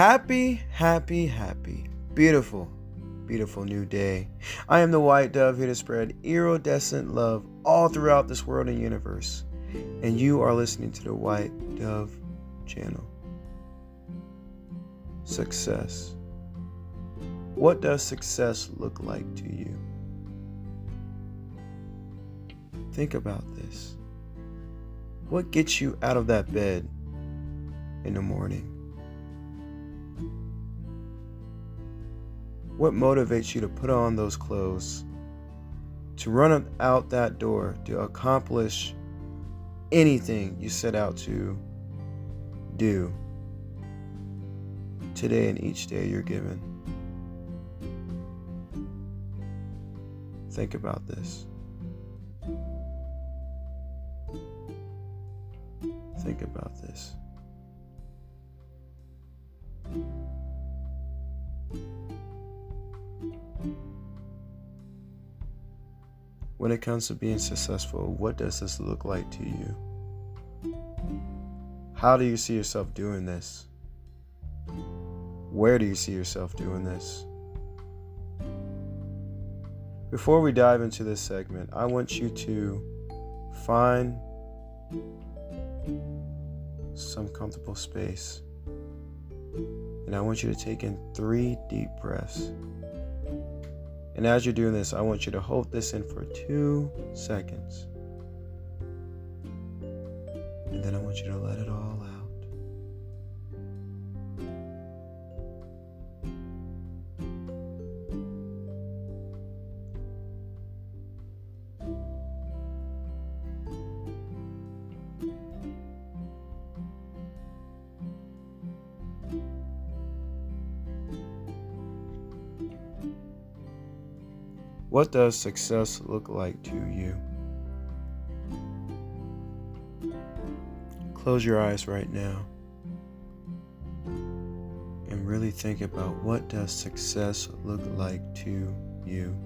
Happy, happy, happy, beautiful, beautiful new day. I am the white dove here to spread iridescent love all throughout this world and universe. And you are listening to the White Dove channel. Success. What does success look like to you? Think about this. What gets you out of that bed in the morning? What motivates you to put on those clothes, to run out that door, to accomplish anything you set out to do today and each day you're given? Think about this. Think about this. When it comes to being successful, what does this look like to you? How do you see yourself doing this? Where do you see yourself doing this? Before we dive into this segment, I want you to find some comfortable space. And I want you to take in three deep breaths. And as you're doing this, I want you to hold this in for two seconds. And then I want you to let it all out. What does success look like to you? Close your eyes right now and really think about what does success look like to you?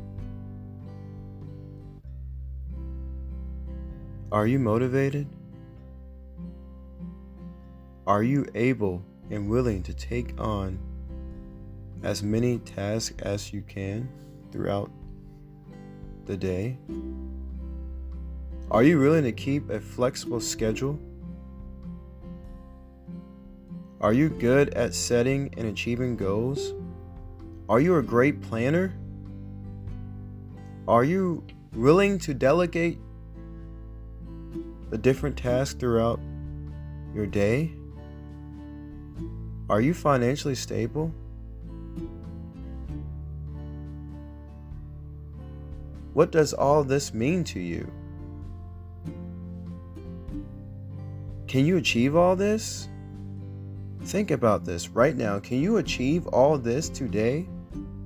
Are you motivated? Are you able and willing to take on as many tasks as you can throughout the day? Are you willing to keep a flexible schedule? Are you good at setting and achieving goals? Are you a great planner? Are you willing to delegate the different tasks throughout your day? Are you financially stable? What does all this mean to you? Can you achieve all this? Think about this right now. Can you achieve all this today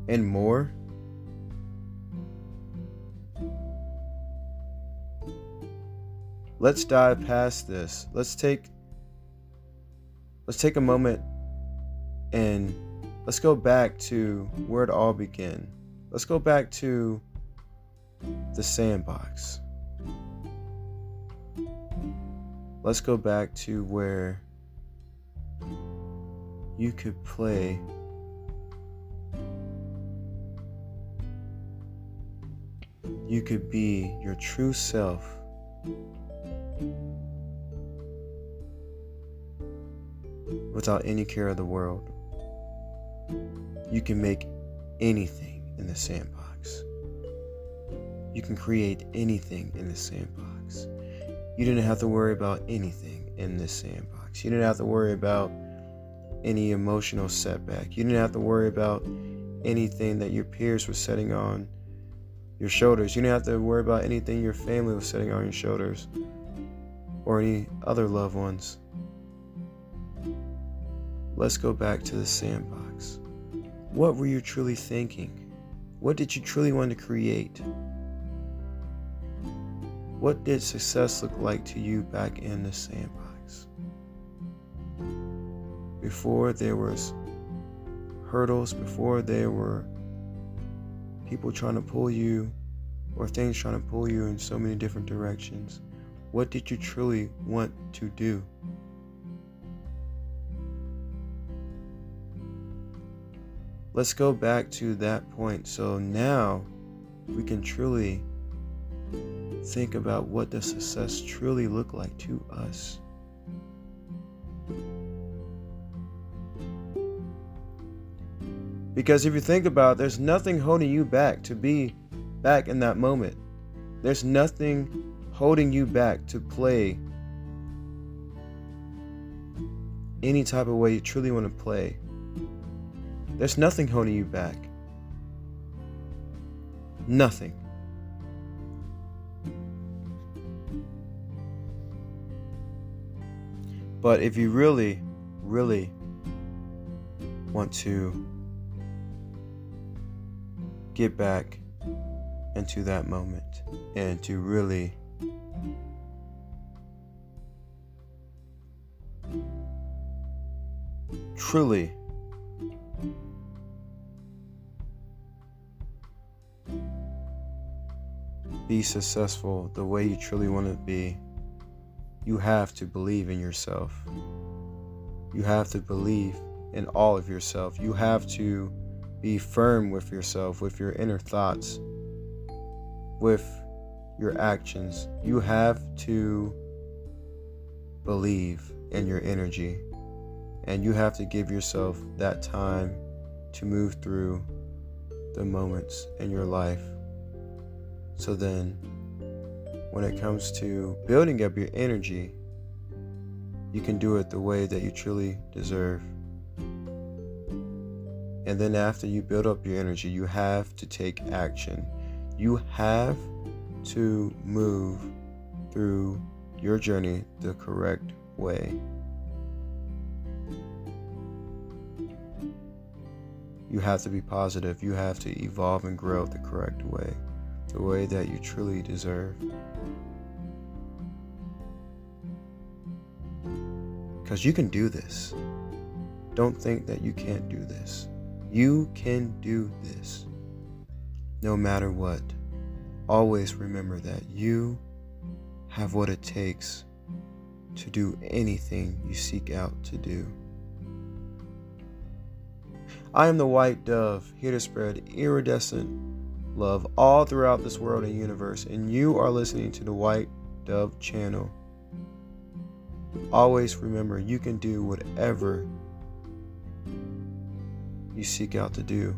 and more? Let's dive past this. Let's take let's take a moment and let's go back to where it all began. Let's go back to the sandbox. Let's go back to where you could play you could be your true self without any care of the world. You can make anything in the sandbox. You can create anything in the sandbox. You didn't have to worry about anything in this sandbox. You didn't have to worry about any emotional setback. You didn't have to worry about anything that your peers were setting on your shoulders. You didn't have to worry about anything your family was setting on your shoulders or any other loved ones. Let's go back to the sandbox. What were you truly thinking? What did you truly want to create? What did success look like to you back in the sandbox? Before there was hurdles, before there were people trying to pull you or things trying to pull you in so many different directions, what did you truly want to do? let's go back to that point. So now we can truly think about what does success truly look like to us. Because if you think about it, there's nothing holding you back to be back in that moment. There's nothing holding you back to play any type of way you truly want to play. There's nothing holding you back. Nothing. But if you really, really want to get back into that moment and to really truly be successful the way you truly want to be, you have to believe in yourself. You have to believe in all of yourself. You have to be firm with yourself, with your inner thoughts, with your actions. You have to believe in your energy. And you have to give yourself that time to move through the moments in your life. So then, when it comes to building up your energy, you can do it the way that you truly deserve. And then after you build up your energy, you have to take action. You have to move through your journey the correct way. You have to be positive. You have to evolve and grow the correct way, the way that you truly deserve. Because you can do this. Don't think that you can't do this. You can do this no matter what. Always remember that you have what it takes to do anything you seek out to do. I am the white dove, here to spread iridescent love all throughout this world and universe, and you are listening to the White Dove channel. Always remember you can do whatever you seek out to do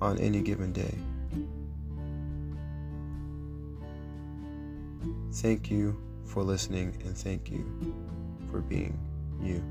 on any given day. Thank you for listening and thank you for being you.